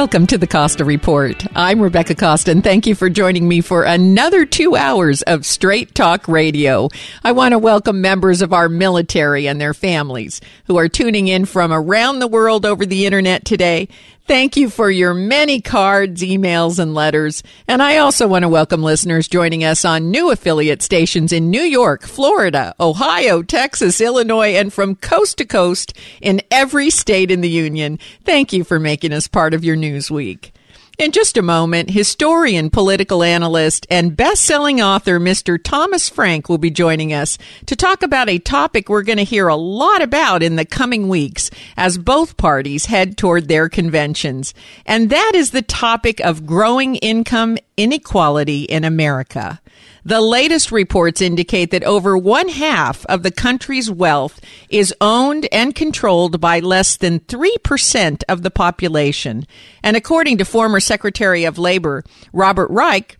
Welcome to the Costa Report. I'm Rebecca Costa, and thank you for joining me for another two hours of straight talk radio. I want to welcome members of our military and their families who are tuning in from around the world over the internet today. Thank you for your many cards, emails, and letters. And I also want to welcome listeners joining us on new affiliate stations in New York, Florida, Ohio, Texas, Illinois, and from coast to coast in every state in the Union. Thank you for making us part of your news week. In just a moment, historian, political analyst, and best-selling author Mr. Thomas Frank will be joining us to talk about a topic we're going to hear a lot about in the coming weeks as both parties head toward their conventions. And that is the topic of growing income inequality in America. The latest reports indicate that over one half of the country's wealth is owned and controlled by less than 3% of the population. And according to former Secretary of Labor Robert Reich,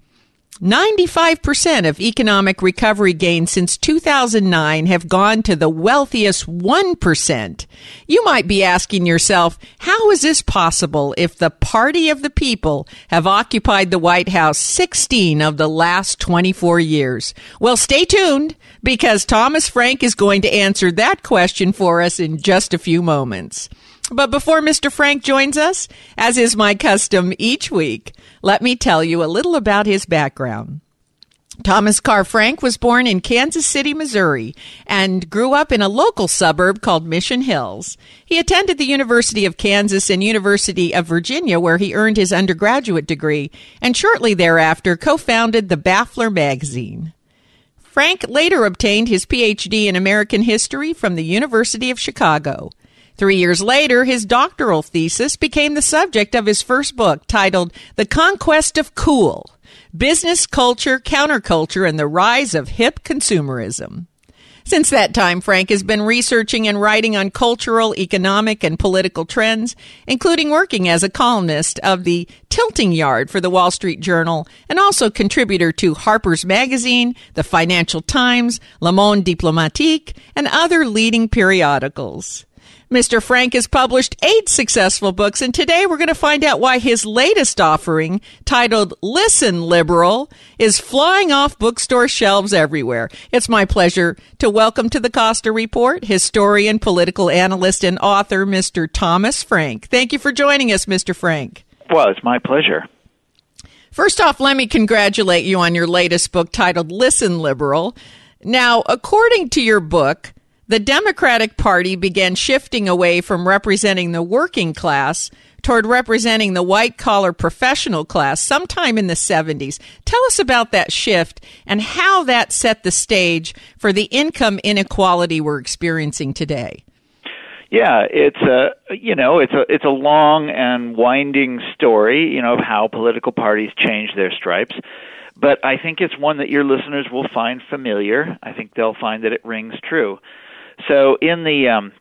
95% of economic recovery gains since 2009 have gone to the wealthiest 1%. You might be asking yourself, how is this possible if the party of the people have occupied the White House 16 of the last 24 years? Well, stay tuned because Thomas Frank is going to answer that question for us in just a few moments. But before Mr. Frank joins us, as is my custom each week, let me tell you a little about his background. Thomas Carr Frank was born in Kansas City, Missouri, and grew up in a local suburb called Mission Hills. He attended the University of Kansas and University of Virginia, where he earned his undergraduate degree, and shortly thereafter co founded the Baffler magazine. Frank later obtained his PhD in American history from the University of Chicago. Three years later, his doctoral thesis became the subject of his first book titled The Conquest of Cool Business Culture, Counterculture, and the Rise of Hip Consumerism. Since that time, Frank has been researching and writing on cultural, economic, and political trends, including working as a columnist of the Tilting Yard for the Wall Street Journal and also contributor to Harper's Magazine, the Financial Times, Le Monde Diplomatique, and other leading periodicals. Mr. Frank has published eight successful books, and today we're going to find out why his latest offering, titled Listen Liberal, is flying off bookstore shelves everywhere. It's my pleasure to welcome to the Costa Report historian, political analyst, and author, Mr. Thomas Frank. Thank you for joining us, Mr. Frank. Well, it's my pleasure. First off, let me congratulate you on your latest book titled Listen Liberal. Now, according to your book, the Democratic Party began shifting away from representing the working class toward representing the white collar professional class sometime in the 70s. Tell us about that shift and how that set the stage for the income inequality we're experiencing today. Yeah, it's a you know it's a it's a long and winding story you know of how political parties change their stripes, but I think it's one that your listeners will find familiar. I think they'll find that it rings true. So in the um,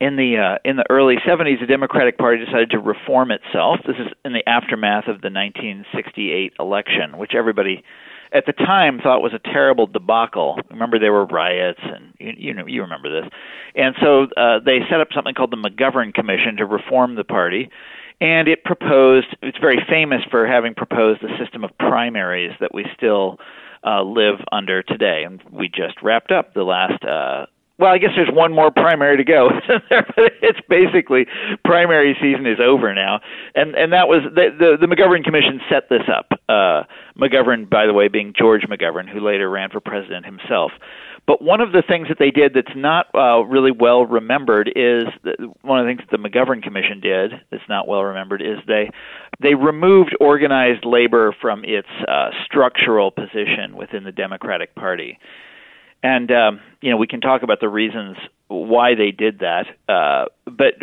in the uh, in the early 70s, the Democratic Party decided to reform itself. This is in the aftermath of the 1968 election, which everybody at the time thought was a terrible debacle. Remember, there were riots, and you, you know you remember this. And so uh, they set up something called the McGovern Commission to reform the party. And it proposed, it's very famous for having proposed a system of primaries that we still uh, live under today. And we just wrapped up the last uh, well, I guess there's one more primary to go. it's basically primary season is over now, and and that was the the, the McGovern Commission set this up. Uh, McGovern, by the way, being George McGovern, who later ran for president himself. But one of the things that they did that's not uh, really well remembered is that one of the things that the McGovern Commission did that's not well remembered is they they removed organized labor from its uh, structural position within the Democratic Party. And um, you know we can talk about the reasons why they did that, uh, but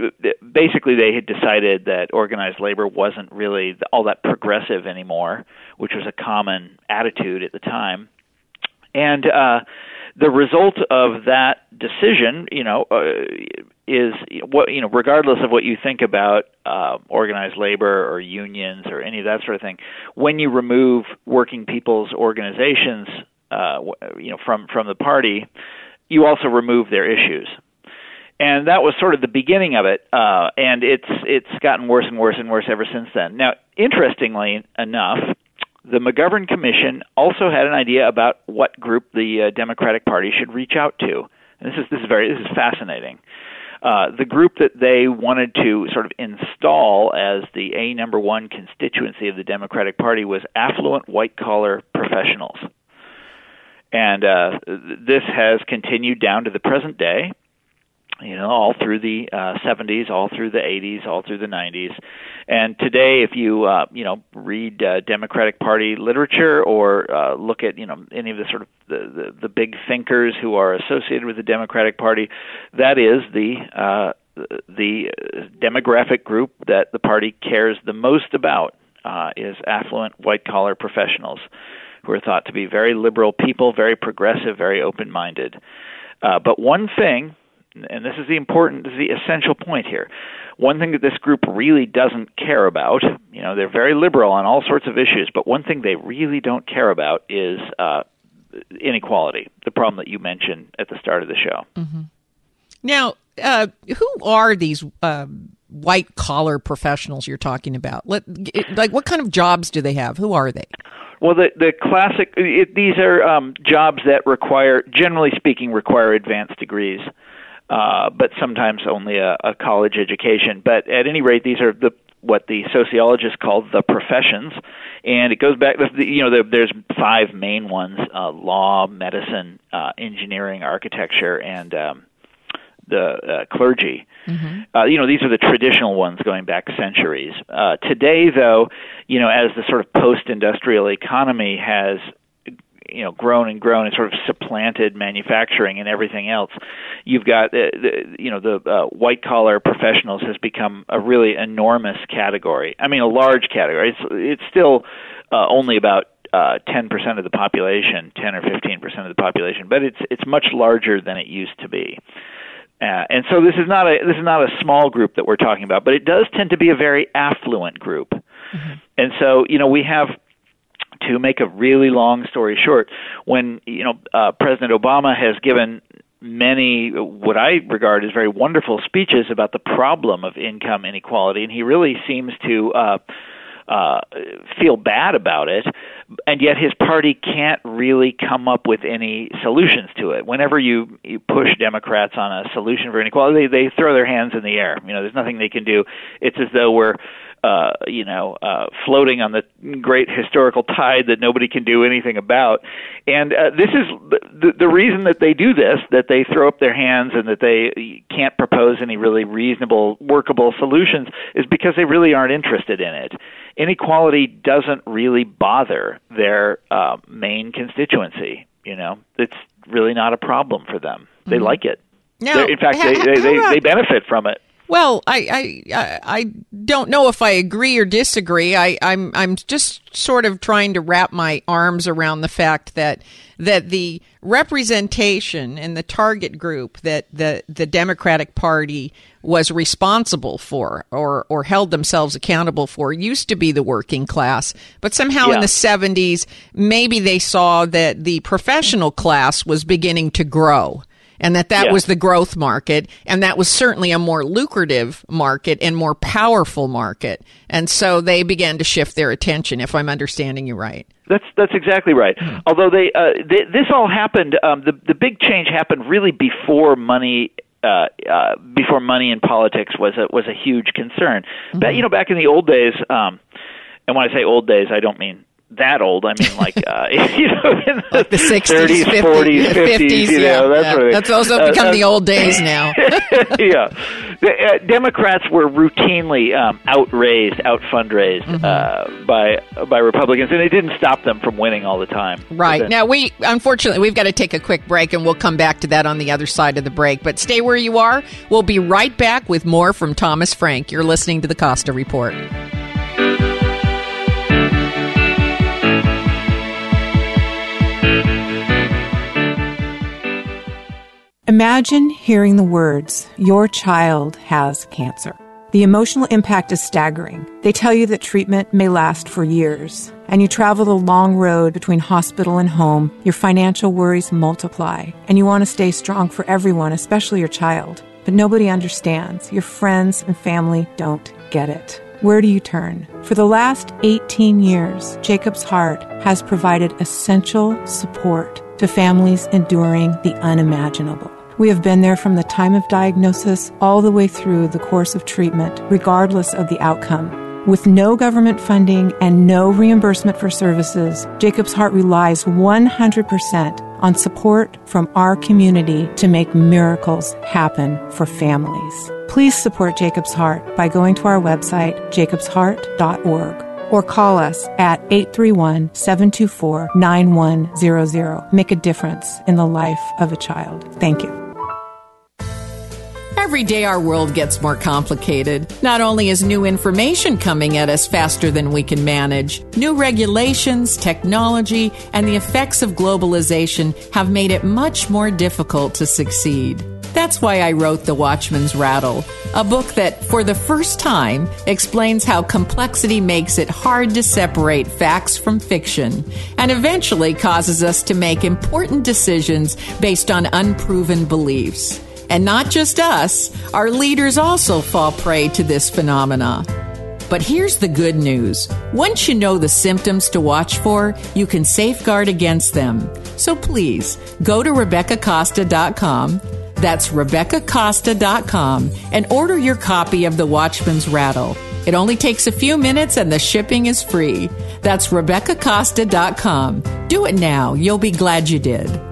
basically they had decided that organized labor wasn't really all that progressive anymore, which was a common attitude at the time. And uh, the result of that decision, you know, uh, is what you know, regardless of what you think about uh, organized labor or unions or any of that sort of thing, when you remove working people's organizations uh, you know, from from the party, you also remove their issues. And that was sort of the beginning of it, uh, and it's it's gotten worse and worse and worse ever since then. Now, interestingly enough, the McGovern Commission also had an idea about what group the uh, Democratic Party should reach out to. And this is this is very this is fascinating. Uh, the group that they wanted to sort of install as the A number one constituency of the Democratic Party was affluent white collar professionals and uh, this has continued down to the present day. You know, all through the uh, 70s, all through the 80s, all through the 90s, and today, if you uh, you know read uh, Democratic Party literature or uh, look at you know any of the sort of the, the the big thinkers who are associated with the Democratic Party, that is the uh, the demographic group that the party cares the most about uh, is affluent white collar professionals who are thought to be very liberal people, very progressive, very open minded. Uh, but one thing, and this is the important, this is the essential point here. One thing that this group really doesn't care about, you know, they're very liberal on all sorts of issues, but one thing they really don't care about is uh, inequality, the problem that you mentioned at the start of the show. Mm-hmm. Now, uh, who are these uh, white collar professionals you're talking about? Let, like, what kind of jobs do they have? Who are they? Well, the the classic it, these are um, jobs that require, generally speaking, require advanced degrees, uh, but sometimes only a, a college education. But at any rate, these are the what the sociologists call the professions, and it goes back. You know, there's five main ones: uh, law, medicine, uh, engineering, architecture, and um, the uh, clergy. Mm-hmm. Uh, you know, these are the traditional ones going back centuries. Uh, today, though, you know, as the sort of post-industrial economy has you know grown and grown and sort of supplanted manufacturing and everything else you've got uh, the, you know the uh, white collar professionals has become a really enormous category i mean a large category it's it's still uh, only about uh, 10% of the population, 10 or 15% of the population, but it's it's much larger than it used to be. Uh, and so this is not a this is not a small group that we're talking about, but it does tend to be a very affluent group. Mm-hmm. And so you know we have to make a really long story short, when you know uh, President Obama has given many what I regard as very wonderful speeches about the problem of income inequality, and he really seems to uh, uh, feel bad about it, and yet his party can't really come up with any solutions to it. Whenever you, you push Democrats on a solution for inequality, they, they throw their hands in the air. You know, there's nothing they can do. It's as though we're uh, you know, uh, floating on the great historical tide that nobody can do anything about. And uh, this is the, the reason that they do this, that they throw up their hands and that they can't propose any really reasonable, workable solutions, is because they really aren't interested in it. Inequality doesn't really bother their uh, main constituency. You know, it's really not a problem for them. They mm-hmm. like it. No, in fact, they, they, they, they benefit from it. Well, I, I I don't know if I agree or disagree. I, I'm I'm just sort of trying to wrap my arms around the fact that that the representation in the target group that the the Democratic Party was responsible for or or held themselves accountable for used to be the working class, but somehow yeah. in the 70s maybe they saw that the professional class was beginning to grow and that that Yeah. was the growth market, and that was certainly a more lucrative market and more powerful market. And so they began to shift their attention, if I'm understanding you right. That's that's exactly right. Although they, uh, they this all happened, um, the the big change happened really before money. Uh, uh, before money in politics was a was a huge concern. But you know, back in the old days, um, and when I say old days, I don't mean that old. I mean like uh, you know, in the, Like the 60s, 30s, 50s, 40s, 50s. 50s, you yeah, know, yeah. of thing. That's also Uh, become uh, the old days now. yeah, the, uh, Democrats were routinely um, outraised, out fundraised Mm-hmm. uh, by by Republicans, and it didn't stop them from winning all the time. Right. Then- Now, we, unfortunately, we've got to take a quick break and we'll come back to that on the other side of the break. But stay where you are. We'll be right back with more from Thomas Frank. You're listening to the Costa Report. Imagine hearing the words, Your child has cancer. The emotional impact is staggering. They tell you that treatment may last for years, and you travel the long road between hospital and home. Your financial worries multiply, and you want to stay strong for everyone, especially your child. But nobody understands. Your friends and family don't get it. Where do you turn? For the last 18 years, Jacob's Heart has provided essential support to families enduring the unimaginable. We have been there from the time of diagnosis all the way through the course of treatment, regardless of the outcome. With no government funding and no reimbursement for services, Jacob's Heart relies 100% on support from our community to make miracles happen for families. Please support Jacob's Heart by going to our website, jacobsheart.org or call us at 831-724-9100. Make a difference in the life of a child. Thank you. Every day our world gets more complicated. Not only is new information coming at us faster than we can manage, new regulations, technology, and the effects of globalization have made it much more difficult to succeed. That's why I wrote The Watchman's Rattle, a book that, for the first time, explains how complexity makes it hard to separate facts from fiction and eventually causes us to make important decisions based on unproven beliefs. And not just us, our leaders also fall prey to this phenomena. But here's the good news. Once you know the symptoms to watch for, you can safeguard against them. So please, go to RebeccaCosta.com. That's RebeccaCosta.com and order your copy of The Watchman's Rattle. It only takes a few minutes and the shipping is free. That's RebeccaCosta.com. Do it now. You'll be glad you did.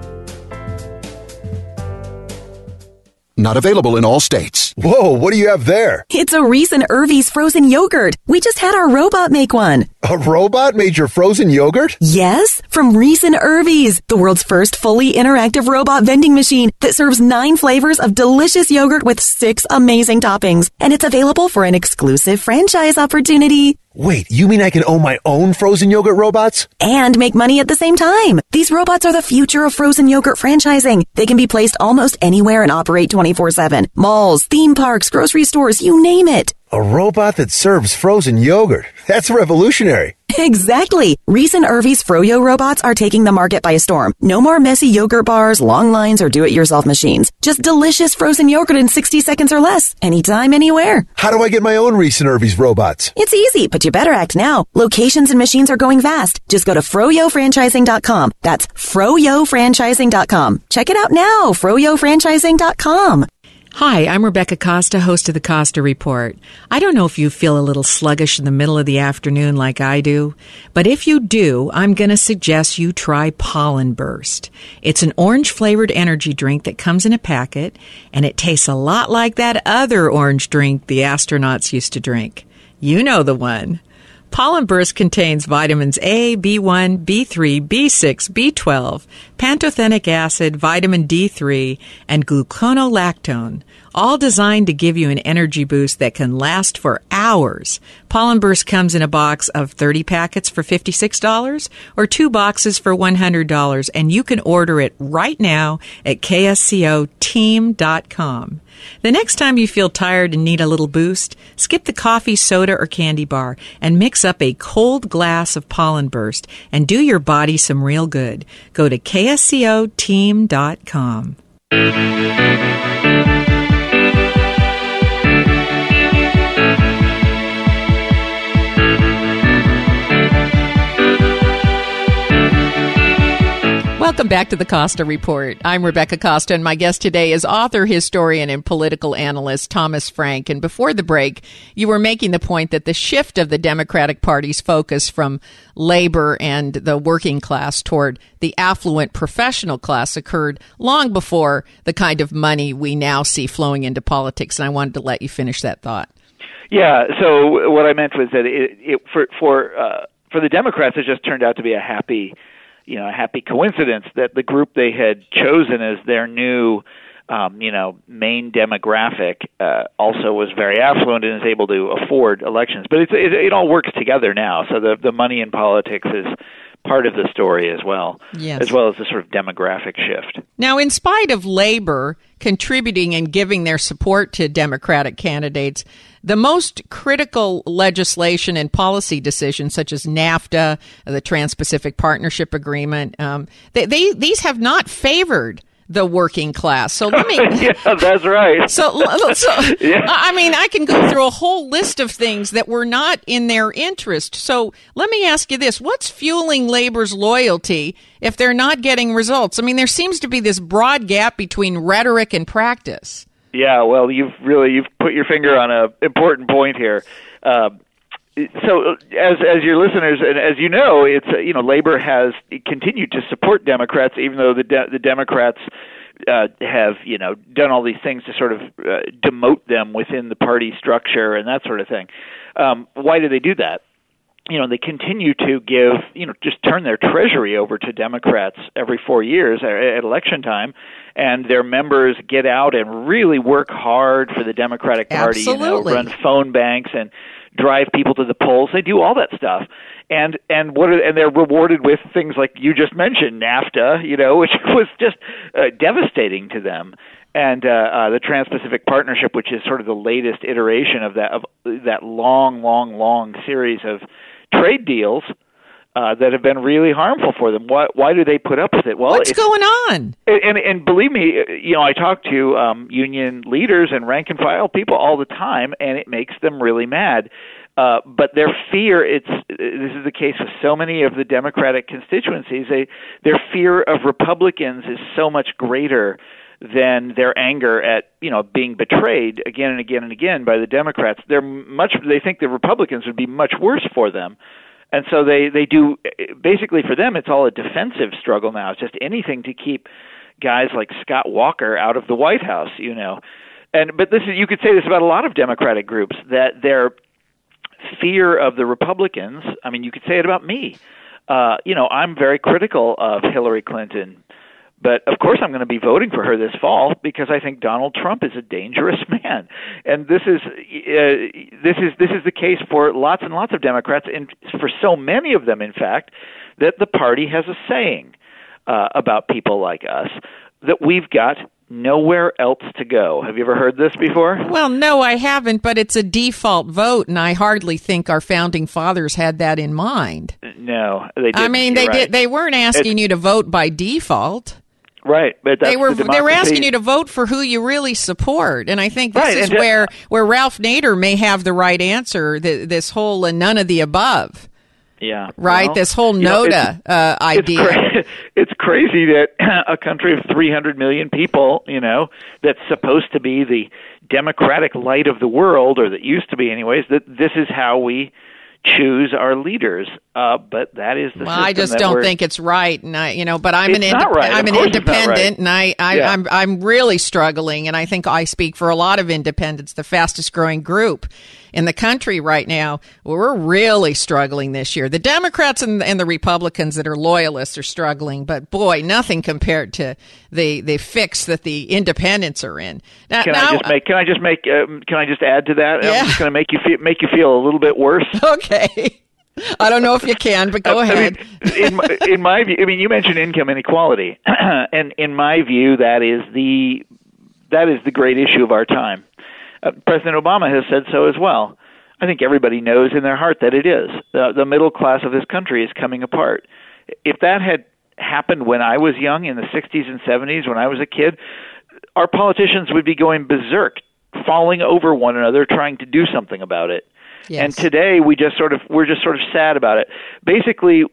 Not available in all states. Whoa, what do you have there? It's a Reis and Irvy's frozen yogurt. We just had our robot make one. A robot made your frozen yogurt? Yes, from Reis and Irvy's, the world's first fully interactive robot vending machine that serves nine flavors of delicious yogurt with six amazing toppings. And it's available for an exclusive franchise opportunity. Wait, you mean I can own my own frozen yogurt robots? And make money at the same time. These robots are the future of frozen yogurt franchising. They can be placed almost anywhere and operate 24-7. Malls, theme parks, grocery stores, you name it. A robot that serves frozen yogurt. That's revolutionary. Exactly. Reis and Irvy's Froyo robots are taking the market by storm. No more messy yogurt bars, long lines, or do-it-yourself machines. Just delicious frozen yogurt in 60 seconds or less. Anytime, anywhere. How do I get my own Reis and Irvy's robots? It's easy, but you better act now. Locations and machines are going fast. Just go to froyofranchising.com. That's froyofranchising.com. Check it out now. froyofranchising.com. Hi, I'm Rebecca Costa, host of the Costa Report. I don't know if you feel a little sluggish in the middle of the afternoon like I do, but if you do, I'm going to suggest you try Pollen Burst. It's an orange flavored energy drink that comes in a packet, and it tastes a lot like that other orange drink the astronauts used to drink. You know the one. Pollen Burst contains vitamins A, B1, B3, B6, B12, pantothenic acid, vitamin D3, and gluconolactone, all designed to give you an energy boost that can last for hours. Pollen Burst comes in a box of 30 packets for $56 or two boxes for $100, and you can order it right now at kscoteam.com. The next time you feel tired and need a little boost, skip the coffee, soda, or candy bar and mix up a cold glass of pollen burst and do your body some real good. Go to kscoteam.com. Welcome back to the Costa Report. I'm Rebecca Costa, and my guest today is author, historian, and political analyst Thomas Frank. And before the break, you were making the point that the shift of the Democratic Party's focus from labor and the working class toward the affluent professional class occurred long before the kind of money we now see flowing into politics. And I wanted to let you finish that thought. Yeah. So what I meant was that it, it for for uh, for the Democrats, it just turned out to be a happy you know a happy coincidence that the group they had chosen as their new um, you know main demographic uh, also was very affluent and is able to afford elections. But it's, it, it all works together now. So the the money in politics is part of the story as well, yes. as well as the sort of demographic shift. Now, in spite of labor contributing and giving their support to Democratic candidates, the most critical legislation and policy decisions, such as NAFTA, the Trans Pacific Partnership Agreement, um, they, they, these have not favored the working class. So let me. yeah, that's right. So, so yeah. I mean, I can go through a whole list of things that were not in their interest. So let me ask you this: What's fueling labor's loyalty if they're not getting results? I mean, there seems to be this broad gap between rhetoric and practice. Yeah, well, you've really you've put your finger on a important point here. Uh, so as as your listeners and as you know, it's you know labor has continued to support Democrats, even though the de- the Democrats uh, have you know done all these things to sort of uh, demote them within the party structure and that sort of thing. Um, why do they do that? You know, they continue to give you know just turn their treasury over to Democrats every four years at election time, and their members get out and really work hard for the Democratic Party. Absolutely. You know, run phone banks and drive people to the polls. They do all that stuff, and and what are, and they're rewarded with things like you just mentioned, NAFTA, you know, which was just uh, devastating to them, and uh, uh, the Trans-Pacific Partnership, which is sort of the latest iteration of that of that long, long, long series of trade deals. Uh, that have been really harmful for them. Why, why do they put up with it? Well, what's going on? And, and and believe me, you know, I talk to um, union leaders and rank and file people all the time, and it makes them really mad. Uh, but their fear it's this is the case with so many of the democratic constituencies they their fear of republicans is so much greater than their anger at you know being betrayed again and again and again by the democrats they're much they think the republicans would be much worse for them and so they they do basically for them it's all a defensive struggle now. It's just anything to keep guys like Scott Walker out of the White House you know. And but this is you could say this about a lot of democratic groups that their fear of the Republicans I mean you could say it about me. Uh you know I'm very critical of Hillary Clinton but of course, I'm going to be voting for her this fall because I think Donald Trump is a dangerous man, and this is uh, this is this is the case for lots and lots of Democrats, and for so many of them, in fact, that the party has a saying uh, about people like us that we've got nowhere else to go. Have you ever heard this before? Well, no, I haven't, but it's a default vote, and I hardly think our founding fathers had that in mind. No, they didn't. I mean, they You're did. right. They weren't asking you to vote by default. Right, but that's they were the they were asking you to vote for who you really support, and I think this Right, is and, where where Ralph Nader may have the right answer. th this whole uh, none of the above, Yeah, right? well, this whole you know, it's- NODA uh, idea. It's, cra- it's crazy that a country of 300 million people, you know, that's supposed to be the democratic light of the world, or that used to be, anyways, that this is how we choose our leaders. Uh, but that is the Well, I just don't think it's right, and I, you know, but I'm an not right. I'm Of an not right. independent, and I, I Yeah. I'm I'm really struggling, and I think I speak for a lot of independents, the fastest growing group in the country right now. We're really struggling this year. The Democrats and, and the Republicans that are loyalists are struggling, but boy, nothing compared to the the fix that the independents are in. Now, Can now I just make? Can I just make? Um, can I just add to that? Yeah. I'm just going to make you feel make you feel a little bit worse. okay. I don't know if you can, but go I ahead. mean, in my, in my view, I mean, you mentioned income inequality, and in my view, that is the that is the great issue of our time. Uh, President Obama has said so as well. I think everybody knows in their heart that it is. The, the middle class of this country is coming apart. If that had happened when I was young in the 60s and 70s, when I was a kid, our politicians would be going berserk, falling over one another, trying to do something about it. Yes. And today we just sort of we're just sort of sad about it. Basically,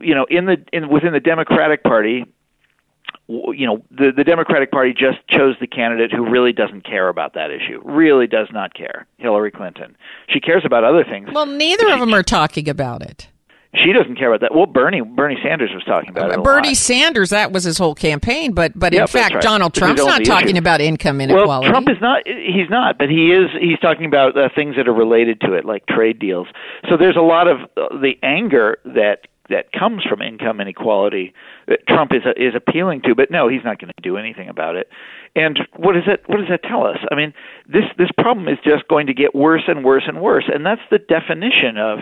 you know, in the in within the Democratic Party, you know, the the Democratic Party just chose the candidate who really doesn't care about that issue. Really does not care. Hillary Clinton. She cares about other things. Well, neither of them are talking about it. She doesn't care about that. Well, Bernie Bernie Sanders was talking about it. Bernie lot. Sanders, that was his whole campaign, but but Yeah, in fact, right. Donald Trump's not issue. talking about income inequality. Well, Trump is not. He's not, but he is. He's talking about uh, things that are related to it, like trade deals. So there's a lot of uh, the anger that that comes from income inequality that Trump is is appealing to. But no, he's not going to do anything about it. And what does that what does that tell us? I mean, this this problem is just going to get worse and worse and worse, and that's the definition of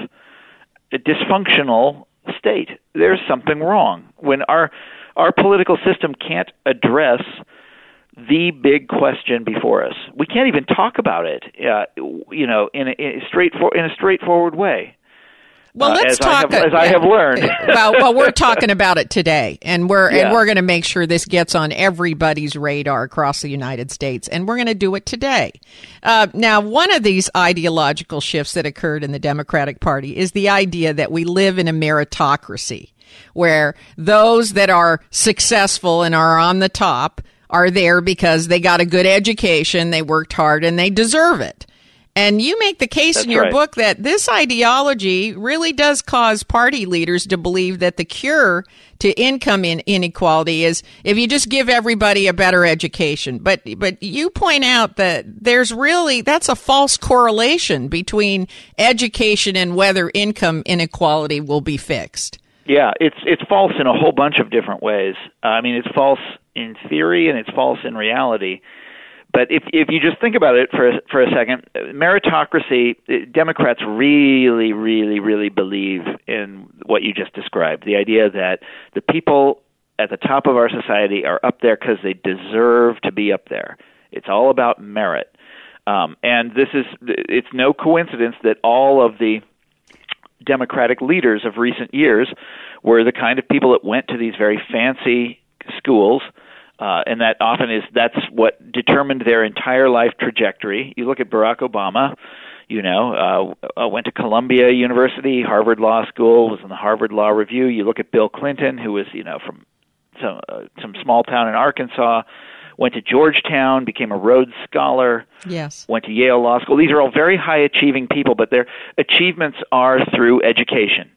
a dysfunctional state. There's something wrong when our our political system can't address the big question before us. We can't even talk about it, uh, you know, in a, in a in a straightforward way. Well, uh, let's I talk. have- as I have learned. well, well, we're talking about it today, and we're and we're going to make sure this gets on everybody's radar across the United States, and we're going to do it today. Uh, now, one of these ideological shifts that occurred in the Democratic Party is the idea that we live in a meritocracy, where those that are successful and are on the top are there because they got a good education, they worked hard, and they deserve it. And you make the case That's in your right. book that this ideology really does cause party leaders to believe that the cure to income in- inequality is if you just give everybody a better education. But but you point out that there's really that's a false correlation between education and whether income inequality will be fixed. Yeah, it's it's false in a whole bunch of different ways. I mean, it's false in theory and it's false in reality. But if if you just think about it for a, for a second, meritocracy, uh, Democrats really, really, really believe in what you just described. The idea that the people at the top of our society are up there because they deserve to be up there. It's all about merit. Um, and this is it's no coincidence that all of the Democratic leaders of recent years were the kind of people that went to these very fancy schools, uh, and that often is that's what determined their entire life trajectory. You look at Barack Obama, you know, uh, uh, went to Columbia University, Harvard Law School, was in the Harvard Law Review. You look at Bill Clinton, who was you know from some uh, some small town in Arkansas, went to Georgetown, became a Rhodes Scholar Yes. went to Yale Law School. These are all very high achieving people, but their achievements are through education,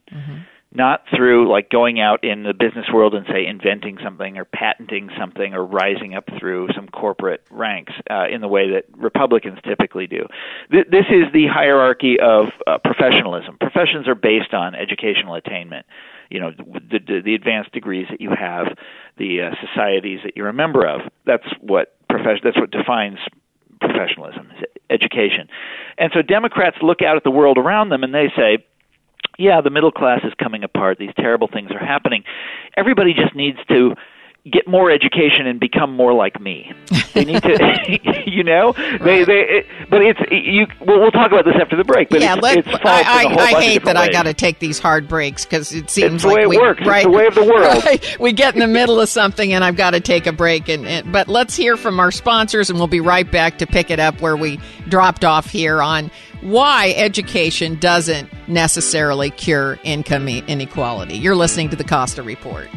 not through like going out in the business world and say inventing something or patenting something or rising up through some corporate ranks uh, in the way that Republicans typically do. Th- this is the hierarchy of uh, professionalism. Professions are based on educational attainment. You know, the, the, the advanced degrees that you have, the uh, societies that you're a member of. That's what profession. That's what defines professionalism, is education. And so Democrats look out at the world around them and they say, yeah, the middle class is coming apart. These terrible things are happening. Everybody just needs to get more education and become more like me. They need to, you know, they they. It, but it's you. Well, we'll talk about this after the break. But yeah, it's, let, it's I, in a whole I, I hate that I got to take these hard breaks because it seems the like way it we, works. It's Right, the way of the world. right. we get in the middle of something and I've got to take a break. And, and but let's hear from our sponsors, and we'll be right back to pick it up where we dropped off here on why education doesn't necessarily cure income inequality. You're listening to the Costa Report.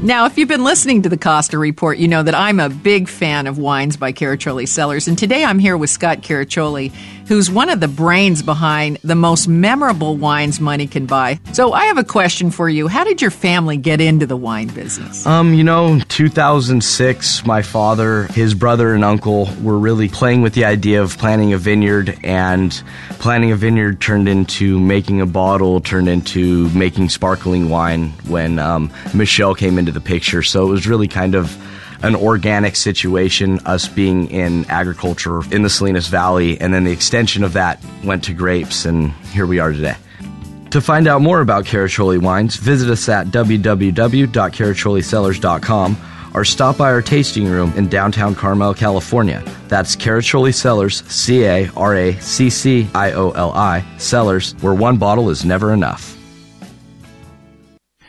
Now, if you've been listening to the Costa Report, you know that I'm a big fan of wines by Caraccioli Cellars. And today I'm here with Scott Caraccioli, who's one of the brains behind the most memorable wines money can buy. So I have a question for you. How did your family get into the wine business? Um, you know, 2006, my father, his brother, and uncle were really playing with the idea of planting a vineyard, and planting a vineyard turned into making a bottle, turned into making sparkling wine when um, Michelle came into the picture. So it was really kind of an organic situation, us being in agriculture in the Salinas Valley, and then the extension of that went to grapes, and here we are today. To find out more about Caraccioli wines, visit us at www.caracciolicellars.com or stop by our tasting room in downtown Carmel, California. That's Caraccioli Cellars, C A R A C C I O L I, Cellars, where one bottle is never enough.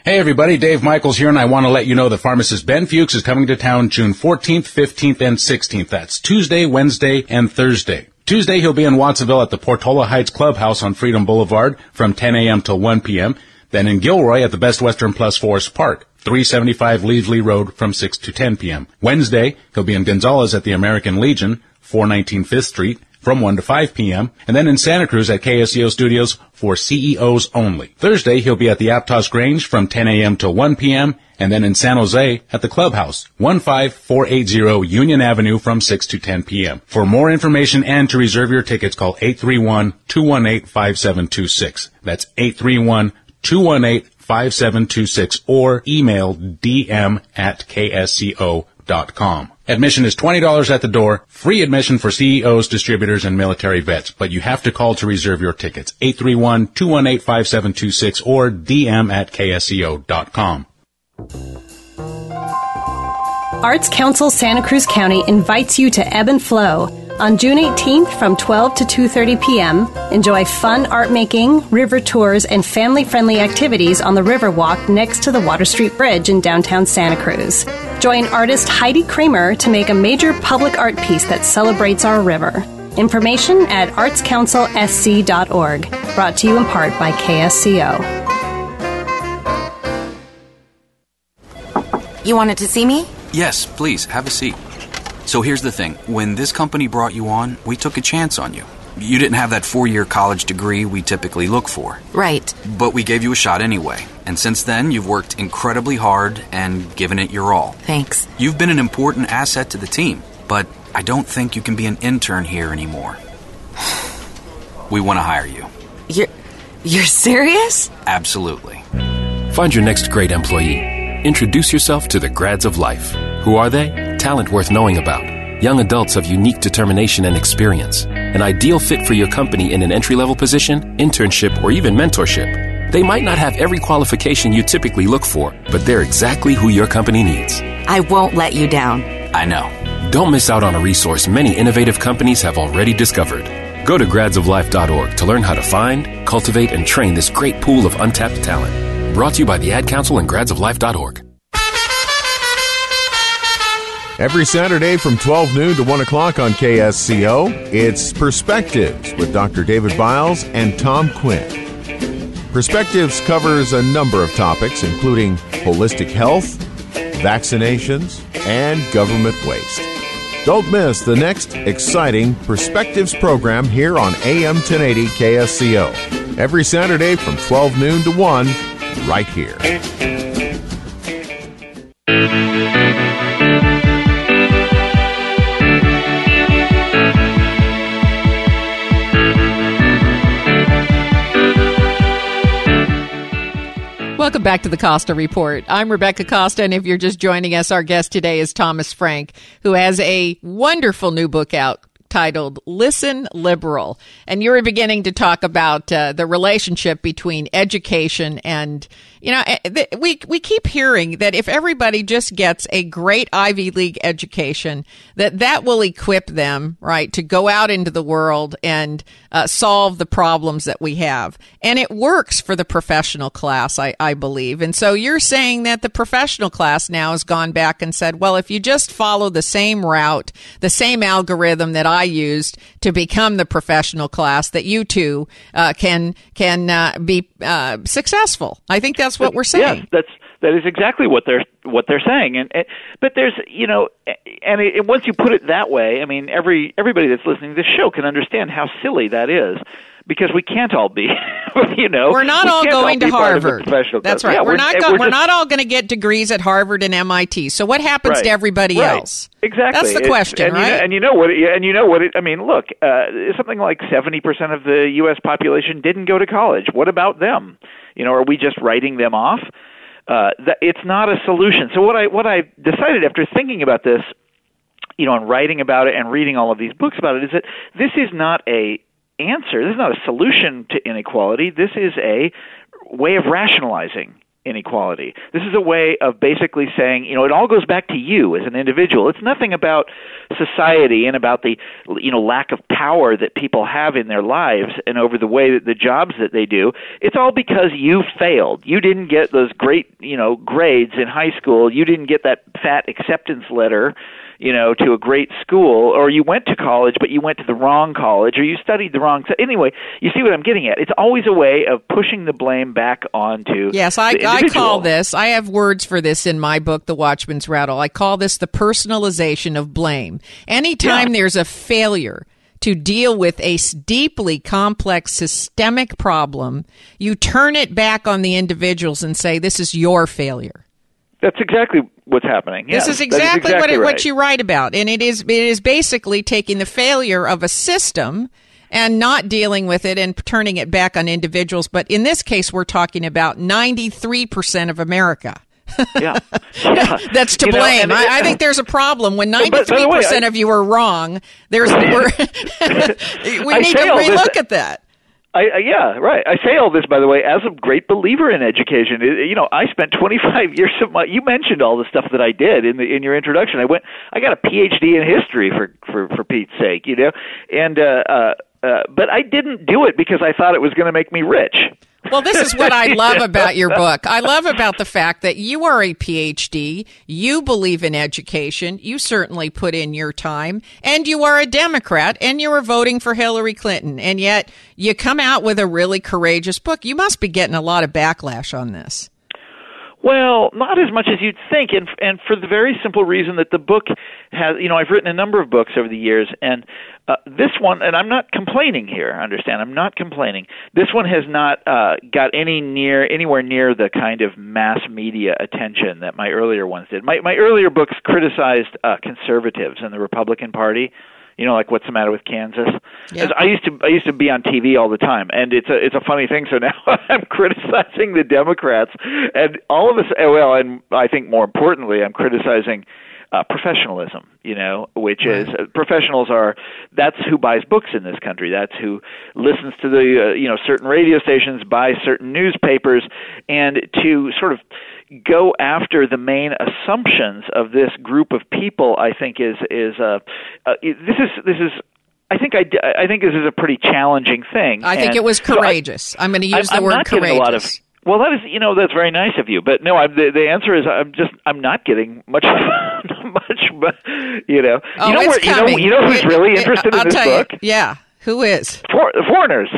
Hey everybody, Dave Michaels here, and I want to let you know that pharmacist Ben Fuchs is coming to town June 14th, 15th, and 16th. That's Tuesday, Wednesday, and Thursday. Tuesday, he'll be in Watsonville at the Portola Heights Clubhouse on Freedom Boulevard from 10 a.m. till 1 p.m. Then in Gilroy at the Best Western Plus Forest Park, 375 Leavesley Road from 6 to 10 p.m. Wednesday, he'll be in Gonzales at the American Legion, 419 Fifth Street, from 1 to 5 p.m., and then in Santa Cruz at KSCO Studios for CEOs only. Thursday, he'll be at the Aptos Grange from 10 a.m. to 1 p.m., and then in San Jose at the Clubhouse, 15480 Union Avenue from 6 to 10 p.m. For more information and to reserve your tickets, call 831-218-5726. That's 831-218-5726 or email dm at ksco.com. Admission is $20 at the door, free admission for CEOs, distributors, and military vets, but you have to call to reserve your tickets. 831-218-5726 or dm at ksco.com. Arts Council Santa Cruz County invites you to Ebb and Flow on June 18th from 12 to 2:30 p.m. Enjoy fun art making, river tours, and family-friendly activities on the Riverwalk next to the Water Street Bridge in downtown Santa Cruz. Join artist Heidi Kramer to make a major public art piece that celebrates our river. Information at artscouncilsc.org. Brought to you in part by KSCO. You wanted to see me? Yes, please, have a seat. So here's the thing when this company brought you on, we took a chance on you. You didn't have that four year college degree we typically look for. Right. But we gave you a shot anyway. And since then, you've worked incredibly hard and given it your all. Thanks. You've been an important asset to the team, but I don't think you can be an intern here anymore. We want to hire you. You're. You're serious? Absolutely. Find your next great employee. Introduce yourself to the grads of life. Who are they? Talent worth knowing about. Young adults of unique determination and experience. An ideal fit for your company in an entry level position, internship, or even mentorship. They might not have every qualification you typically look for, but they're exactly who your company needs. I won't let you down. I know. Don't miss out on a resource many innovative companies have already discovered. Go to gradsoflife.org to learn how to find, cultivate, and train this great pool of untapped talent. Brought to you by the Ad Council and gradsoflife.org. Every Saturday from 12 noon to 1 o'clock on KSCO, it's Perspectives with Dr. David Biles and Tom Quinn. Perspectives covers a number of topics, including holistic health, vaccinations, and government waste. Don't miss the next exciting Perspectives program here on AM 1080 KSCO. Every Saturday from 12 noon to 1, right here. Welcome back to the Costa Report. I'm Rebecca Costa, and if you're just joining us, our guest today is Thomas Frank, who has a wonderful new book out titled Listen Liberal. And you were beginning to talk about uh, the relationship between education and, you know, eh, we, we keep hearing that if everybody just gets a great Ivy League education, that that will equip them, right, to go out into the world and uh, solve the problems that we have. And it works for the professional class, I, I believe. And so you're saying that the professional class now has gone back and said, well, if you just follow the same route, the same algorithm that I used to become the professional class, that you too uh, can can uh, be uh, successful. I think that's what we're saying. Yes, that's that is exactly what they're what they're saying. And, and but there's you know, and it, once you put it that way, I mean, every everybody that's listening to this show can understand how silly that is because we can't all be, you know, we're not we all going all to Harvard. Professional That's right. Yeah, we're, we're, not go- we're, just, not all going to get degrees at Harvard and MIT. So what happens right. to everybody right. else? Exactly. That's the It's- question, and right? You know, and you know what? It, and you know what? It, I mean, look, uh, something like seventy percent of the U.S. population didn't go to college. What about them? You know, are we just writing them off? Uh, that, it's not a solution. So what I what I decided after thinking about this, you know, and writing about it and reading all of these books about it, is that this is not a answer. This is not a solution to inequality. This is a way of rationalizing inequality. This is a way of basically saying, you know, it all goes back to you as an individual. It's nothing about society and about the, you know, lack of power that people have in their lives and over the way that the jobs that they do. It's all because you failed. You didn't get those great, you know, grades in high school. You didn't get that fat acceptance letter you know, to a great school, or you went to college but you went to the wrong college, or you studied the wrong. Anyway, you see what I'm getting at. It's always a way of pushing the blame back onto. Yes, I, I call this. I have words for this in my book, The Watchman's Rattle. I call this the personalization of blame. Anytime yeah. there's a failure to deal with a deeply complex systemic problem, you turn it back on the individuals and say, "This is your failure." That's exactly what's happening. Yes, this is exactly, is exactly what, it, right. what you write about, and it is it is basically taking the failure of a system and not dealing with it and turning it back on individuals. But in this case, we're talking about ninety three percent of America. yeah. yeah. that's to you blame. Know, I, I, think there's a problem when 93 percent of you are wrong. There's we need to relook at that. I, I, yeah, right. I say all this, by the way, as a great believer in education. It, you know, I spent 25 years of my. You mentioned all the stuff that I did in the in your introduction. I went. I got a PhD in history for for for Pete's sake, you know, and uh, uh, uh, but I didn't do it because I thought it was going to make me rich. Well, this is what I love about your book. I love about the fact that you are a PhD, you believe in education, you certainly put in your time, and you are a Democrat, and you are voting for Hillary Clinton, and yet you come out with a really courageous book. You must be getting a lot of backlash on this. Well, not as much as you'd think, and and for the very simple reason that the book has, you know, I've written a number of books over the years, and uh, this one, and I'm not complaining here. Understand? I'm not complaining. This one has not uh, got any near anywhere near the kind of mass media attention that my earlier ones did. My my earlier books criticized uh, conservatives and the Republican Party you know, like what's the matter with Kansas? I used to I used to be on TV all the time, and it's a it's a funny thing. So now I'm criticizing the Democrats, and all of us. Well, and I think more importantly, I'm criticizing uh, professionalism, you know, which is uh, professionals are that's who buys books in this country. That's who listens to the uh, you know certain radio stations, buys certain newspapers, and to sort of go after the main assumptions of this group of people, I think is is uh, uh this is this is I think I, I think this is a pretty challenging thing. I think and it was courageous. So I, am going to use I'm, the I'm word not courageous. A lot of, well, that is you know that's very nice of you, but no, I'm, the the answer is I'm just I'm not getting much much, but you know, oh, you know where you know you know who's really interested I'll in this book? You, yeah, who is? For, foreigners.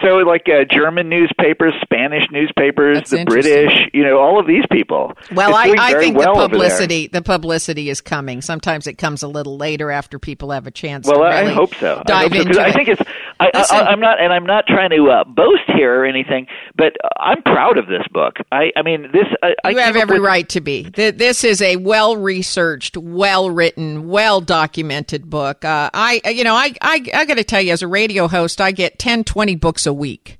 So, like uh, German newspapers, Spanish newspapers, That's the British, you know, all of these people. Well, I, I think well the publicity the publicity is coming. Sometimes it comes a little later after people have a chance. Well, to I hope so. Dive I hope so, into I think it's. I, I, I'm not, and I'm not trying to uh, boast here or anything, but I'm proud of this book. I, I mean, this. I, I you have every with- right to be. This is a well researched, well written, well documented book. Uh, I, you know, I, I, I got to tell you, as a radio host, I get 10, 20 books a week.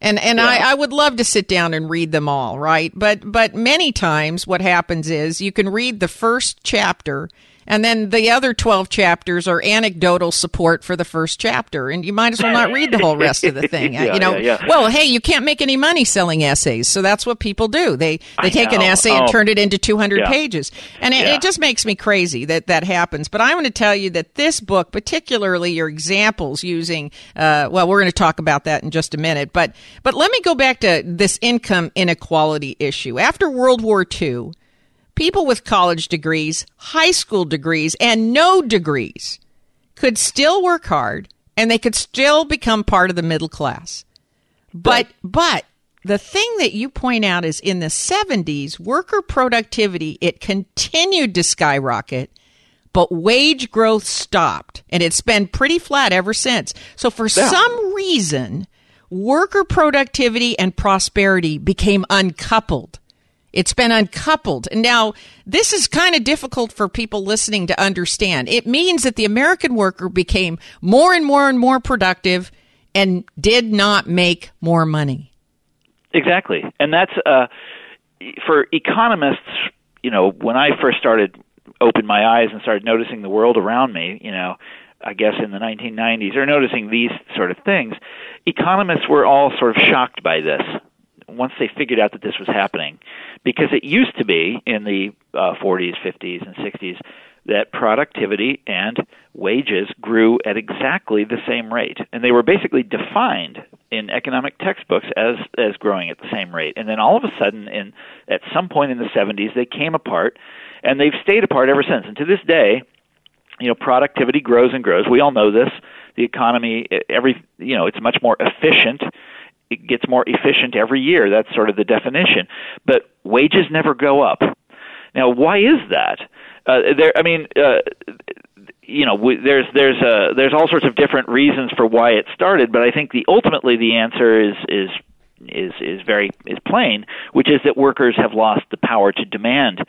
And and I, I would love to sit down and read them all, right? But but many times what happens is you can read the first chapter and then the other 12 chapters are anecdotal support for the first chapter and you might as well not read the whole rest of the thing Yeah, you know yeah, yeah. well hey you can't make any money selling essays so that's what people do they they I take an know. essay and Oh. turn it into 200 Yeah. pages and it, it just makes me crazy that that happens but i want to tell you that this book particularly your examples using uh, well we're going to talk about that in just a minute but but let me go back to this income inequality issue after world war ii people with college degrees, high school degrees, and no degrees could still work hard and they could still become part of the middle class. But, but the thing that you point out is in the 70s, worker productivity, it continued to skyrocket, but wage growth stopped and it's been pretty flat ever since. So for Yeah. some reason, worker productivity and prosperity became uncoupled. It's been uncoupled. Now this is kind of difficult for people listening to understand. It means that the American worker became more and more and more productive and did not make more money. Exactly, and that's uh, for economists. You know, when I first started opened my eyes and started noticing the world around me, you know, I guess in the 1990s, or noticing these sort of things, economists were all sort of shocked by this. once they figured out that this was happening, because it used to be in the uh, 40s, 50s, and 60s that productivity and wages grew at exactly the same rate, and they were basically defined in economic textbooks as as growing at the same rate. And then all of a sudden, in at some point in the 70s, they came apart, and they've stayed apart ever since. And to this day, you know, productivity grows and grows. We all know this. The economy, every you know, it's much more efficient. It gets more efficient every year. That's sort of the definition. But wages never go up. Now, why is that? Uh, there, I mean, uh, you know, we, there's there's uh, there's all sorts of different reasons for why it started, but I think the ultimately the answer is is is is very is plain, which is that workers have lost the power to demand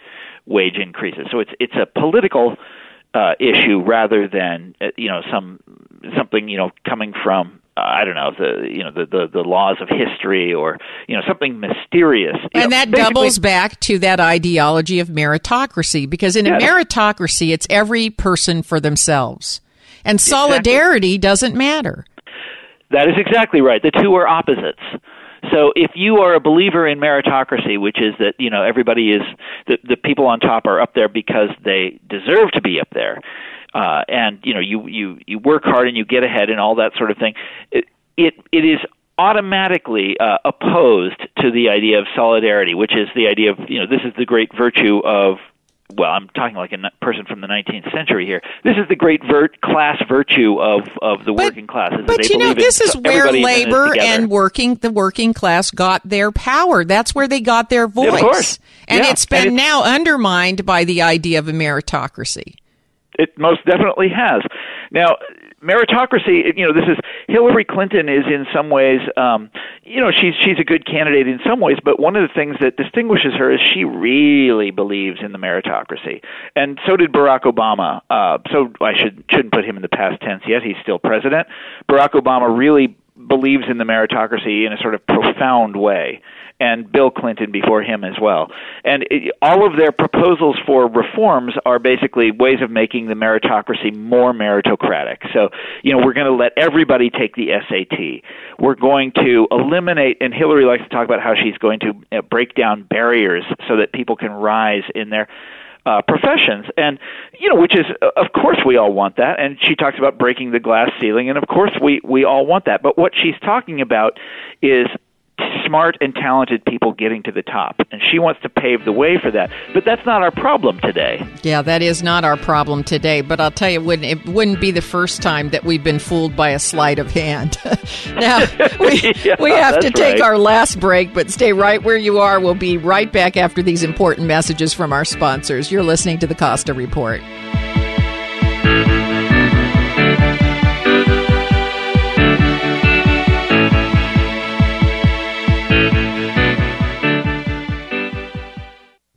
wage increases. So it's it's a political uh, issue rather than uh, you know some something you know coming from uh, I don't know the you know the, the the laws of history or you know something mysterious. You and know, that doubles back to that ideology of meritocracy because in a meritocracy it's every person for themselves. And solidarity exactly. doesn't matter. That is exactly right. The two are opposites. So if you are a believer in meritocracy, which is that you know everybody is the the people on top are up there because they deserve to be up there, uh, and you know you you you work hard and you get ahead and all that sort of thing. It it, it is automatically uh, opposed to the idea of solidarity, which is the idea of you know this is the great virtue of well, I'm talking like a person from the 19th century here. This is the great vert, class virtue of, of the but, working class. But you know, this is where labor and working the working class got their power. That's where they got their voice. Of course. And yeah. it's been and it's, now undermined by the idea of a meritocracy. It most definitely has. Now, meritocracy you know this is Hillary Clinton is in some ways um you know she's she's a good candidate in some ways but one of the things that distinguishes her is she really believes in the meritocracy. And so did Barack Obama. Uh so I should shouldn't put him in the past tense yet. He's still president. Barack Obama really believes in the meritocracy in a sort of profound way and Bill Clinton before him as well. And it, all of their proposals for reforms are basically ways of making the meritocracy more meritocratic. So, you know, we're going to let everybody take the SAT. We're going to eliminate, and Hillary likes to talk about how she's going to uh, break down barriers so that people can rise in their uh, professions, and you know, which is, uh, of course, we all want that. And she talks about breaking the glass ceiling, and of course, we we all want that. But what she's talking about is smart and talented people getting to the top. And she wants to pave the way for that. But that's not our problem today. Yeah, that is not our problem today. But I'll tell you, it wouldn't, it wouldn't be the first time that we've been fooled by a sleight of hand. now, we, yeah, we have to take right. our last break, but stay right where you are. We'll be right back after these important messages from our sponsors. You're listening to the Costa Report.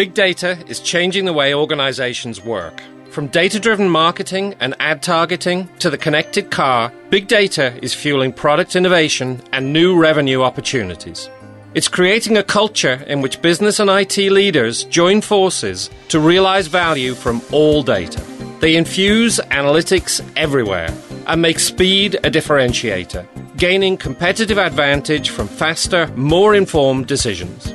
Big data is changing the way organizations work. From data driven marketing and ad targeting to the connected car, big data is fueling product innovation and new revenue opportunities. It's creating a culture in which business and IT leaders join forces to realize value from all data. They infuse analytics everywhere and make speed a differentiator, gaining competitive advantage from faster, more informed decisions.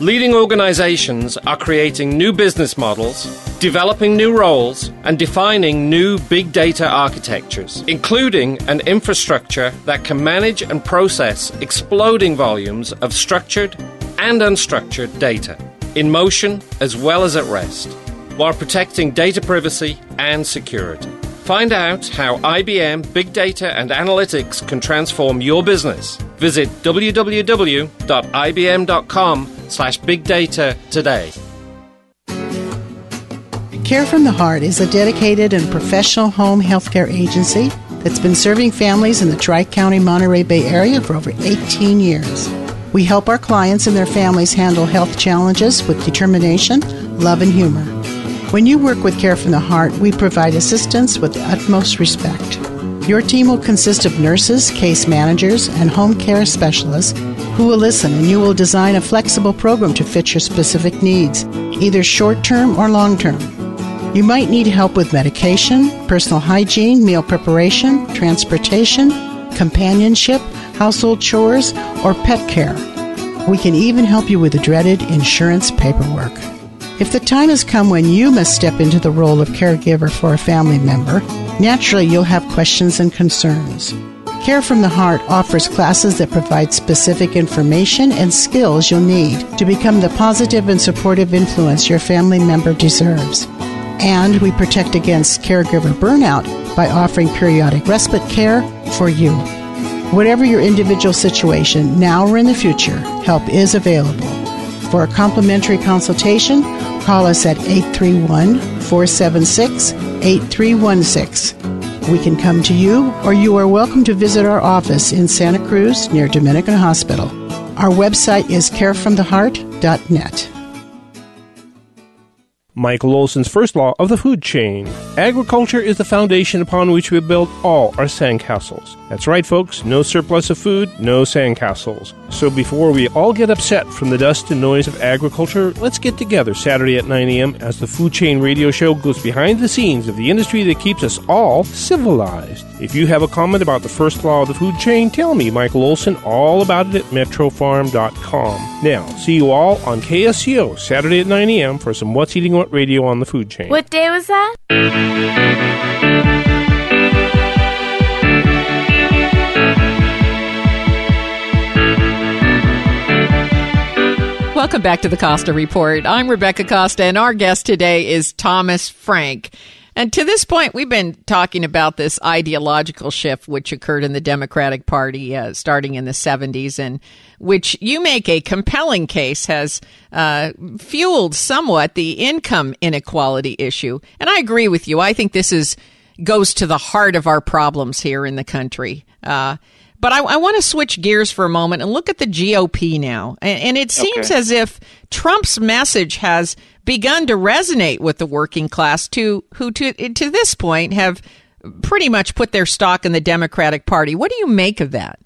Leading organizations are creating new business models, developing new roles, and defining new big data architectures, including an infrastructure that can manage and process exploding volumes of structured and unstructured data, in motion as well as at rest, while protecting data privacy and security. Find out how IBM Big Data and Analytics can transform your business. Visit www.ibm.com slash today. Care from the Heart is a dedicated and professional home healthcare agency that's been serving families in the Tri County Monterey Bay area for over 18 years. We help our clients and their families handle health challenges with determination, love, and humor. When you work with Care from the Heart, we provide assistance with the utmost respect. Your team will consist of nurses, case managers, and home care specialists who will listen, and you will design a flexible program to fit your specific needs, either short term or long term. You might need help with medication, personal hygiene, meal preparation, transportation, companionship, household chores, or pet care. We can even help you with the dreaded insurance paperwork. If the time has come when you must step into the role of caregiver for a family member, naturally you'll have questions and concerns. Care from the Heart offers classes that provide specific information and skills you'll need to become the positive and supportive influence your family member deserves. And we protect against caregiver burnout by offering periodic respite care for you. Whatever your individual situation, now or in the future, help is available. For a complimentary consultation, call us at 831 476 8316. We can come to you, or you are welcome to visit our office in Santa Cruz near Dominican Hospital. Our website is carefromtheheart.net. Michael Olson's first law of the food chain. Agriculture is the foundation upon which we build all our sandcastles. That's right, folks. No surplus of food, no sandcastles. So before we all get upset from the dust and noise of agriculture, let's get together Saturday at 9 a.m. as the Food Chain Radio Show goes behind the scenes of the industry that keeps us all civilized. If you have a comment about the first law of the food chain, tell me, Michael Olson, all about it at metrofarm.com. Now, see you all on KSCO Saturday at 9 a.m. for some What's Eating What radio on the food chain. What day was that? Welcome back to the Costa Report. I'm Rebecca Costa, and our guest today is Thomas Frank. And to this point, we've been talking about this ideological shift which occurred in the Democratic Party uh, starting in the 70s, and which you make a compelling case has uh, fueled somewhat the income inequality issue. And I agree with you. I think this is goes to the heart of our problems here in the country. Uh, but I, I want to switch gears for a moment and look at the GOP now. And, and it seems Okay. as if Trump's message has begun to resonate with the working class to who to to this point have pretty much put their stock in the Democratic Party. What do you make of that?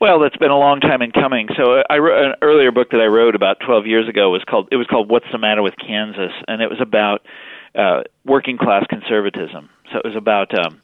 Well, it's been a long time in coming. So uh, I wrote an earlier book that I wrote about 12 years ago was called it was called What's the Matter with Kansas, and it was about uh, working class conservatism. So it was about um,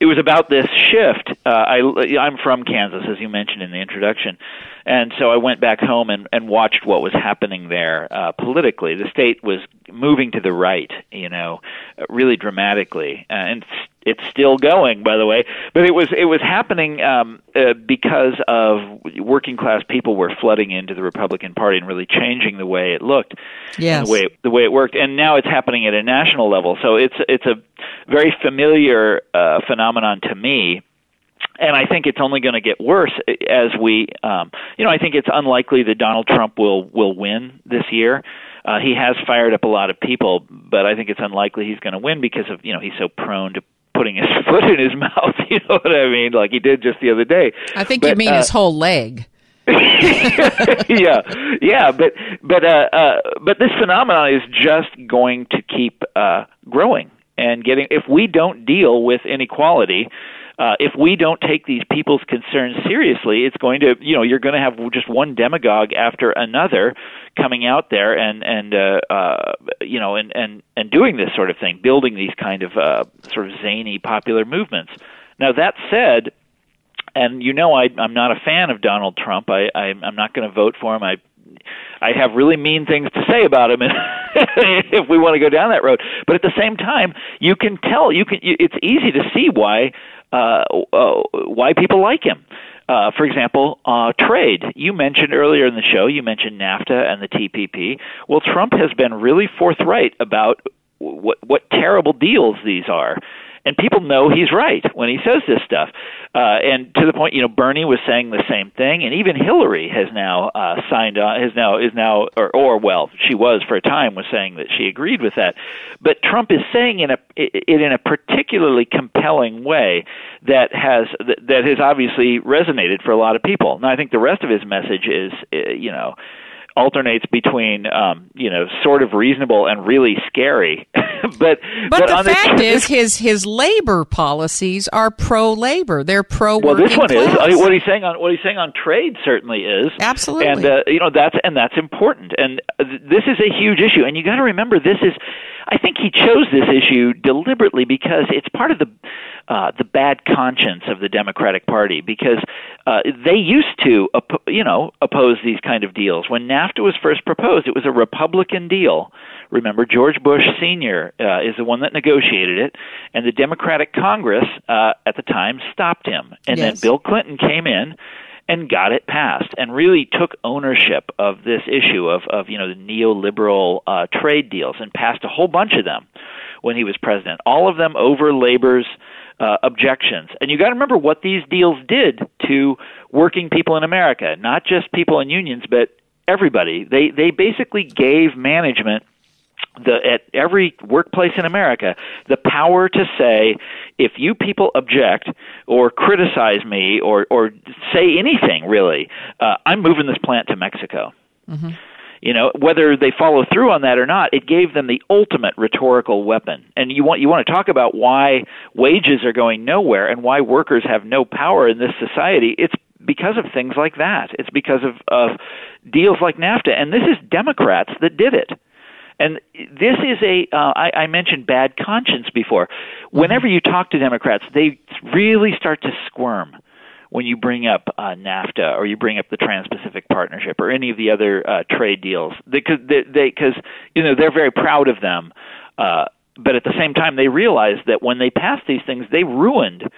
it was about this shift. Uh, I I'm from Kansas, as you mentioned in the introduction, and so I went back home and, and watched what was happening there uh, politically. The state was moving to the right, you know, uh, really dramatically, uh, and it's- it's still going, by the way. But it was it was happening um, uh, because of working class people were flooding into the Republican Party and really changing the way it looked, Yes. the way it, the way it worked. And now it's happening at a national level. So it's it's a very familiar uh, phenomenon to me and I think it's only going to get worse as we, um, you know, I think it's unlikely that Donald Trump will will win this year. Uh, he has fired up a lot of people, but I think it's unlikely he's going to win because of you know he's so prone to putting his foot in his mouth. You know what I mean? Like he did just the other day. I think you mean uh, his whole leg. yeah, yeah, but but uh, uh, but this phenomenon is just going to keep uh, growing and getting. If we don't deal with inequality, uh, if we don't take these people's concerns seriously, it's going to you know you're going to have just one demagogue after another coming out there and and uh, uh, you know and and and doing this sort of thing, building these kind of uh, sort of zany popular movements. Now that said and you know I, I'm not a fan of Donald Trump. I, I I'm not going to vote for him. I I have really mean things to say about him and if we want to go down that road. But at the same time, you can tell you can. It's easy to see why uh, uh, why people like him. Uh, for example, uh, trade. You mentioned earlier in the show, you mentioned NAFTA and the TPP. Well, Trump has been really forthright about what what terrible deals these are and people know he's right when he says this stuff. Uh, and to the point, you know, Bernie was saying the same thing, and even Hillary has now uh, signed on. Has now is now, or, or well, she was for a time was saying that she agreed with that. But Trump is saying in a it in a particularly compelling way that has that has obviously resonated for a lot of people. Now, I think the rest of his message is, uh, you know alternates between um, you know sort of reasonable and really scary. but but, but the fact the, is, his his labor policies are pro labor. They're pro. Well, this one class. is I mean, what he's saying on what he's saying on trade certainly is absolutely, and uh, you know that's and that's important. And this is a huge issue. And you got to remember this is. I think he chose this issue deliberately because it's part of the uh, the bad conscience of the Democratic Party because uh, they used to, you know, oppose these kind of deals. When NAFTA was first proposed, it was a Republican deal. Remember, George Bush Sr. Uh, is the one that negotiated it, and the Democratic Congress uh, at the time stopped him. And yes. then Bill Clinton came in and got it passed and really took ownership of this issue of, of you know the neoliberal uh, trade deals and passed a whole bunch of them when he was president. All of them over labor's uh, objections. And you got to remember what these deals did to working people in America, not just people in unions, but everybody. They they basically gave management the at every workplace in America the power to say if you people object or criticize me or or say anything really, uh, I'm moving this plant to Mexico. Mm-hmm. You know, whether they follow through on that or not, it gave them the ultimate rhetorical weapon. And you want you want to talk about why wages are going nowhere and why workers have no power in this society. It's because of things like that. It's because of, of deals like NAFTA, and this is Democrats that did it. And this is a uh, I, I mentioned bad conscience before. Whenever you talk to Democrats, they really start to squirm when you bring up uh, NAFTA or you bring up the Trans-Pacific Partnership or any of the other uh, trade deals, because they, they, cause, you know they're very proud of them, uh, but at the same time they realize that when they pass these things, they ruined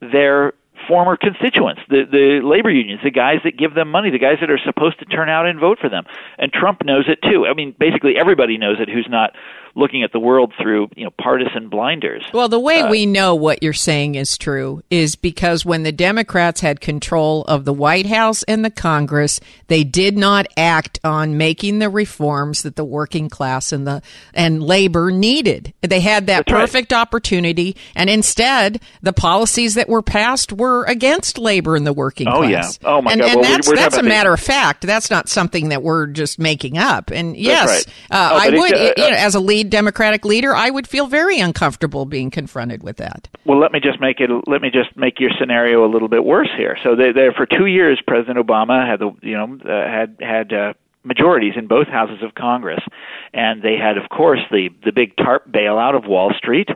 their former constituents, the the labor unions, the guys that give them money, the guys that are supposed to turn out and vote for them. And Trump knows it too. I mean, basically everybody knows it who's not looking at the world through you know partisan blinders. Well, the way uh, we know what you're saying is true is because when the Democrats had control of the White House and the Congress, they did not act on making the reforms that the working class and the and labor needed. They had that perfect right. opportunity, and instead, the policies that were passed were against labor and the working Oh, class. Oh yeah. Oh, my and, God. And Well, we- that's we're that's a matter of fact. That's not something that we're just making up. And yes, right. uh, Oh, I but it- would, uh, you know, as a lead Democratic leader, I would feel very uncomfortable being confronted with that. Well, let me just make it. Let me just make your scenario a little bit worse here. So, they, they, for two years, President Obama had the you know uh, had had uh, majorities in both houses of Congress, and they had, of course, the the big TARP bailout of Wall Street.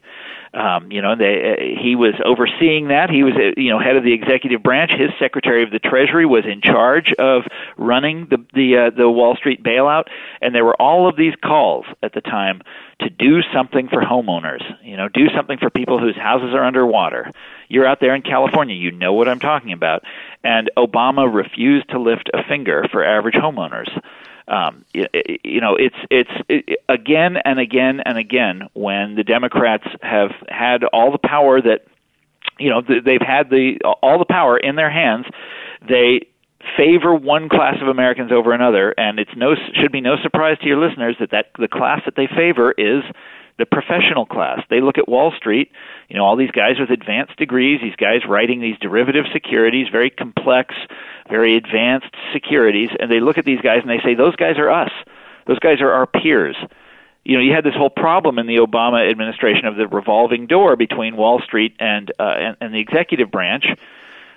Um, you know, they, uh, he was overseeing that. He was, uh, you know, head of the executive branch. His Secretary of the Treasury was in charge of running the the uh, the Wall Street bailout, and there were all of these calls at the time to do something for homeowners. You know, do something for people whose houses are underwater. You're out there in California, you know what I'm talking about. And Obama refused to lift a finger for average homeowners um, you, you know, it's it's it, again and again and again when the Democrats have had all the power that you know they've had the all the power in their hands, they favor one class of Americans over another, and it's no should be no surprise to your listeners that that the class that they favor is the professional class. They look at Wall Street, you know, all these guys with advanced degrees, these guys writing these derivative securities, very complex, very advanced securities, and they look at these guys and they say, those guys are us. Those guys are our peers. You know, you had this whole problem in the Obama administration of the revolving door between Wall Street and uh, and, and the executive branch.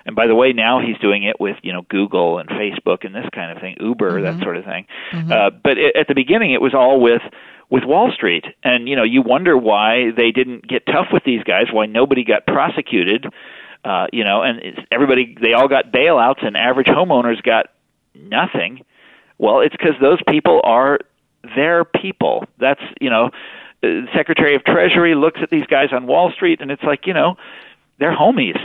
And by the way, now he's doing it with you know Google and Facebook and this kind of thing, Uber, Mm-hmm. that sort of thing. Uh, but it, at the beginning, it was all with with Wall Street, and you know you wonder why they didn't get tough with these guys, why nobody got prosecuted. Uh, you know, and everybody they all got bailouts, and average homeowners got nothing. Well, it's because those people are their people. That's you know, the Secretary of Treasury looks at these guys on Wall Street, and it's like you know, they're homies.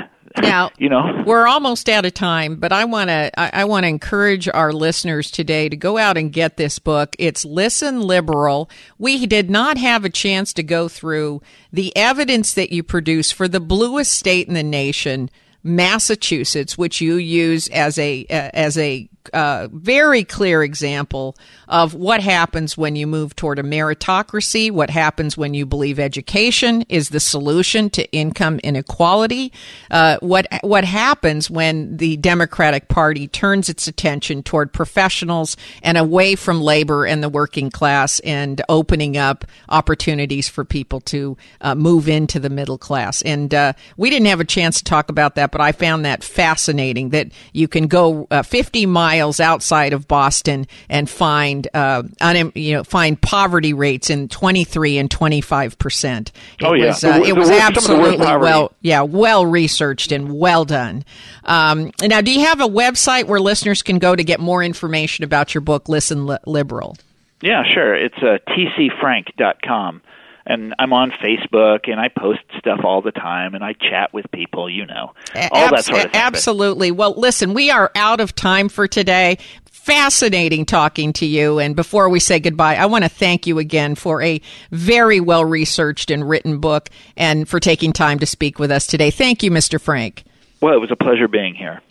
Now, you know, we're almost out of time, but I want to I, I want to encourage our listeners today to go out and get this book. It's Listen Liberal. We did not have a chance to go through the evidence that you produce for the bluest state in the nation, Massachusetts, which you use as a uh, as a uh, very clear example of what happens when you move toward a meritocracy, what happens when you believe education is the solution to income inequality, uh, what what happens when the Democratic Party turns its attention toward professionals and away from labor and the working class, and opening up opportunities for people to uh, move into the middle class. And uh, we didn't have a chance to talk about that, but I found that fascinating. That you can go uh, 50 miles miles outside of Boston and find uh, un, you know find poverty rates in 23 and 25 percent. Oh yeah, was, uh, it was absolutely well yeah well researched and well done. Um, now, do you have a website where listeners can go to get more information about your book, Listen Li- Liberal? Yeah, sure. It's uh, tcfrank.com and I'm on Facebook and I post stuff all the time and I chat with people, you know, all Abs- that sort of thing. Absolutely. Well, listen, we are out of time for today. Fascinating talking to you. And before we say goodbye, I want to thank you again for a very well researched and written book and for taking time to speak with us today. Thank you, Mr. Frank. Well, it was a pleasure being here.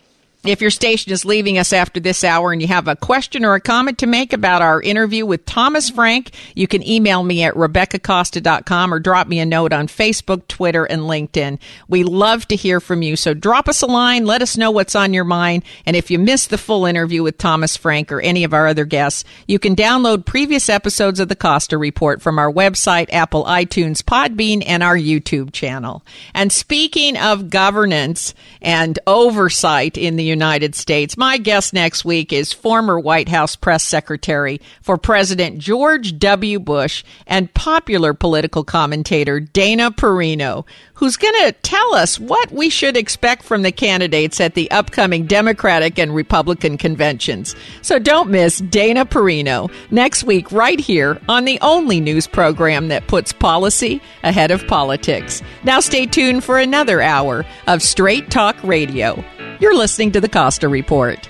If your station is leaving us after this hour and you have a question or a comment to make about our interview with Thomas Frank, you can email me at RebeccaCosta.com or drop me a note on Facebook, Twitter, and LinkedIn. We love to hear from you. So drop us a line, let us know what's on your mind. And if you missed the full interview with Thomas Frank or any of our other guests, you can download previous episodes of the Costa Report from our website, Apple iTunes, Podbean, and our YouTube channel. And speaking of governance and oversight in the United States. My guest next week is former White House press secretary for President George W. Bush and popular political commentator Dana Perino, who's going to tell us what we should expect from the candidates at the upcoming Democratic and Republican conventions. So don't miss Dana Perino next week right here on the only news program that puts policy ahead of politics. Now stay tuned for another hour of Straight Talk Radio. You're listening to the Costa Report.